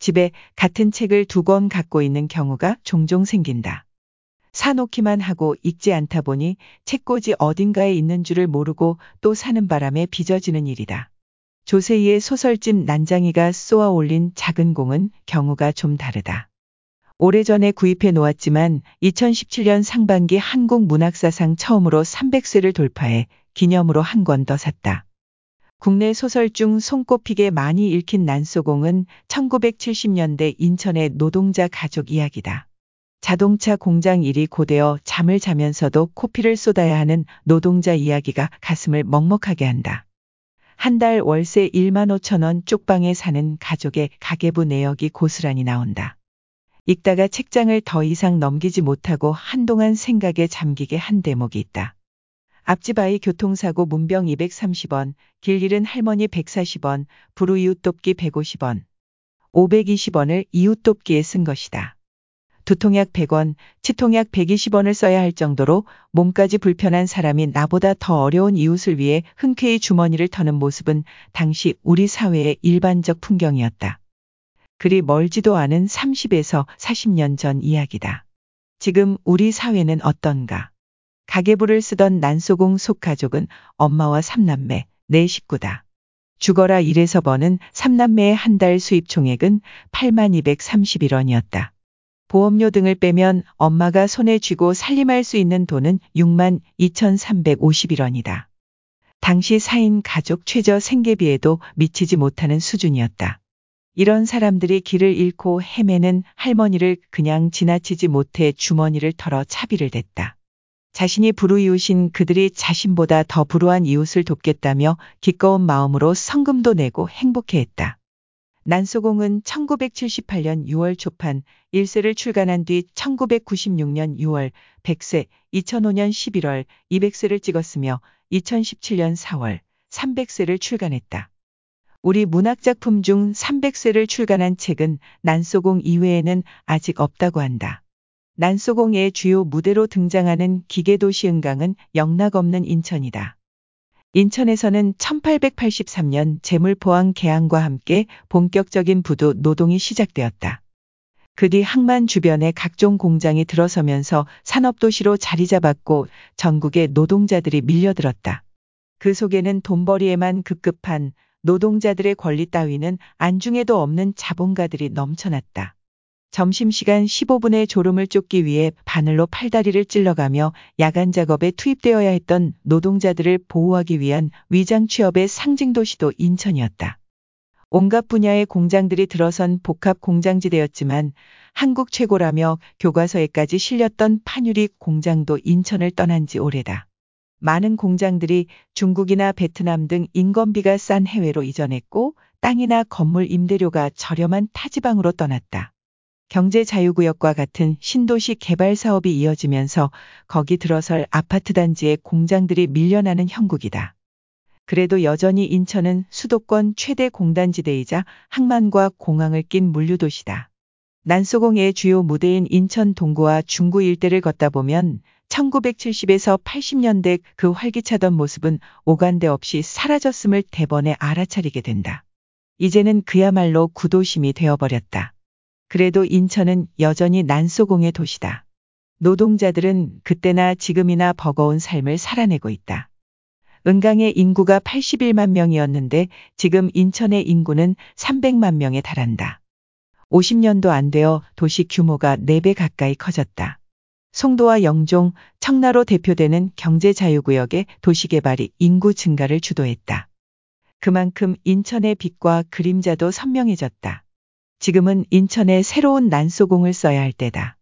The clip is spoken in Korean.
집에 같은 책을 두 권 갖고 있는 경우가 종종 생긴다. 사놓기만 하고 읽지 않다 보니 책꽂이 어딘가에 있는 줄을 모르고 또 사는 바람에 빚어지는 일이다. 조세희의 소설집 난장이가 쏘아 올린 작은 공은 경우가 좀 다르다. 오래전에 구입해 놓았지만 2017년 상반기 한국 문학사상 처음으로 300쇄를 돌파해 기념으로 한 권 더 샀다. 국내 소설 중 손꼽히게 많이 읽힌 난소공은 1970년대 인천의 노동자 가족 이야기다. 자동차 공장 일이 고되어 잠을 자면서도 코피를 쏟아야 하는 노동자 이야기가 가슴을 먹먹하게 한다. 한 달 월세 1만 5천 원 쪽방에 사는 가족의 가계부 내역이 고스란히 나온다. 읽다가 책장을 더 이상 넘기지 못하고 한동안 생각에 잠기게 한 대목이 있다. 앞집 아이 교통사고 문병 230원, 길 잃은 할머니 140원, 불우 이웃 돕기 150원, 520원을 이웃 돕기에 쓴 것이다. 두통약 100원, 치통약 120원을 써야 할 정도로 몸까지 불편한 사람이 나보다 더 어려운 이웃을 위해 흔쾌히 주머니를 터는 모습은 당시 우리 사회의 일반적 풍경이었다. 그리 멀지도 않은 30에서 40년 전 이야기다. 지금 우리 사회는 어떤가? 가계부를 쓰던 난소공 속가족은 엄마와 삼남매, 네 식구다. 죽어라 일에서 버는 삼남매의 한 달 수입 총액은 8만 231원이었다. 보험료 등을 빼면 엄마가 손에 쥐고 살림할 수 있는 돈은 6만 2,351원이다. 당시 사인 가족 최저 생계비에도 미치지 못하는 수준이었다. 이런 사람들이 길을 잃고 헤매는 할머니를 그냥 지나치지 못해 주머니를 털어 차비를 댔다. 자신이 불우이웃인 그들이 자신보다 더 불우한 이웃을 돕겠다며 기꺼운 마음으로 성금도 내고 행복해했다. 난소공은 1978년 6월 초판 1세를 출간한 뒤 1996년 6월 100세, 2005년 11월 200세를 찍었으며 2017년 4월 300세를 출간했다. 우리 문학작품 중 300세를 출간한 책은 난소공 이외에는 아직 없다고 한다. 난소공의 주요 무대로 등장하는 기계도시 은강은 영락 없는 인천이다. 인천에서는 1883년 재물포항 개항과 함께 본격적인 부두 노동이 시작되었다. 그 뒤 항만 주변에 각종 공장이 들어서면서 산업도시로 자리 잡았고 전국의 노동자들이 밀려들었다. 그 속에는 돈벌이에만 급급한 노동자들의 권리 따위는 안중에도 없는 자본가들이 넘쳐났다. 점심시간 15분의 졸음을 쫓기 위해 바늘로 팔다리를 찔러가며 야간 작업에 투입되어야 했던 노동자들을 보호하기 위한 위장 취업의 상징 도시도 인천이었다. 온갖 분야의 공장들이 들어선 복합 공장지대였지만 한국 최고라며 교과서에까지 실렸던 판유리 공장도 인천을 떠난 지 오래다. 많은 공장들이 중국이나 베트남 등 인건비가 싼 해외로 이전했고 땅이나 건물 임대료가 저렴한 타지방으로 떠났다. 경제 자유구역과 같은 신도시 개발 사업이 이어지면서 거기 들어설 아파트 단지에 공장들이 밀려나는 형국이다. 그래도 여전히 인천은 수도권 최대 공단지대이자 항만과 공항을 낀 물류도시다. 난소공의 주요 무대인 인천 동구와 중구 일대를 걷다 보면 1970에서 80년대 그 활기차던 모습은 오간데 없이 사라졌음을 대번에 알아차리게 된다. 이제는 그야말로 구도심이 되어버렸다. 그래도 인천은 여전히 난소공의 도시다. 노동자들은 그때나 지금이나 버거운 삶을 살아내고 있다. 은강의 인구가 81만 명이었는데 지금 인천의 인구는 300만 명에 달한다. 50년도 안 되어 도시 규모가 4배 가까이 커졌다. 송도와 영종, 청라로 대표되는 경제자유구역의 도시개발이 인구 증가를 주도했다. 그만큼 인천의 빛과 그림자도 선명해졌다. 지금은 인천에 새로운 난소공을 써야 할 때다.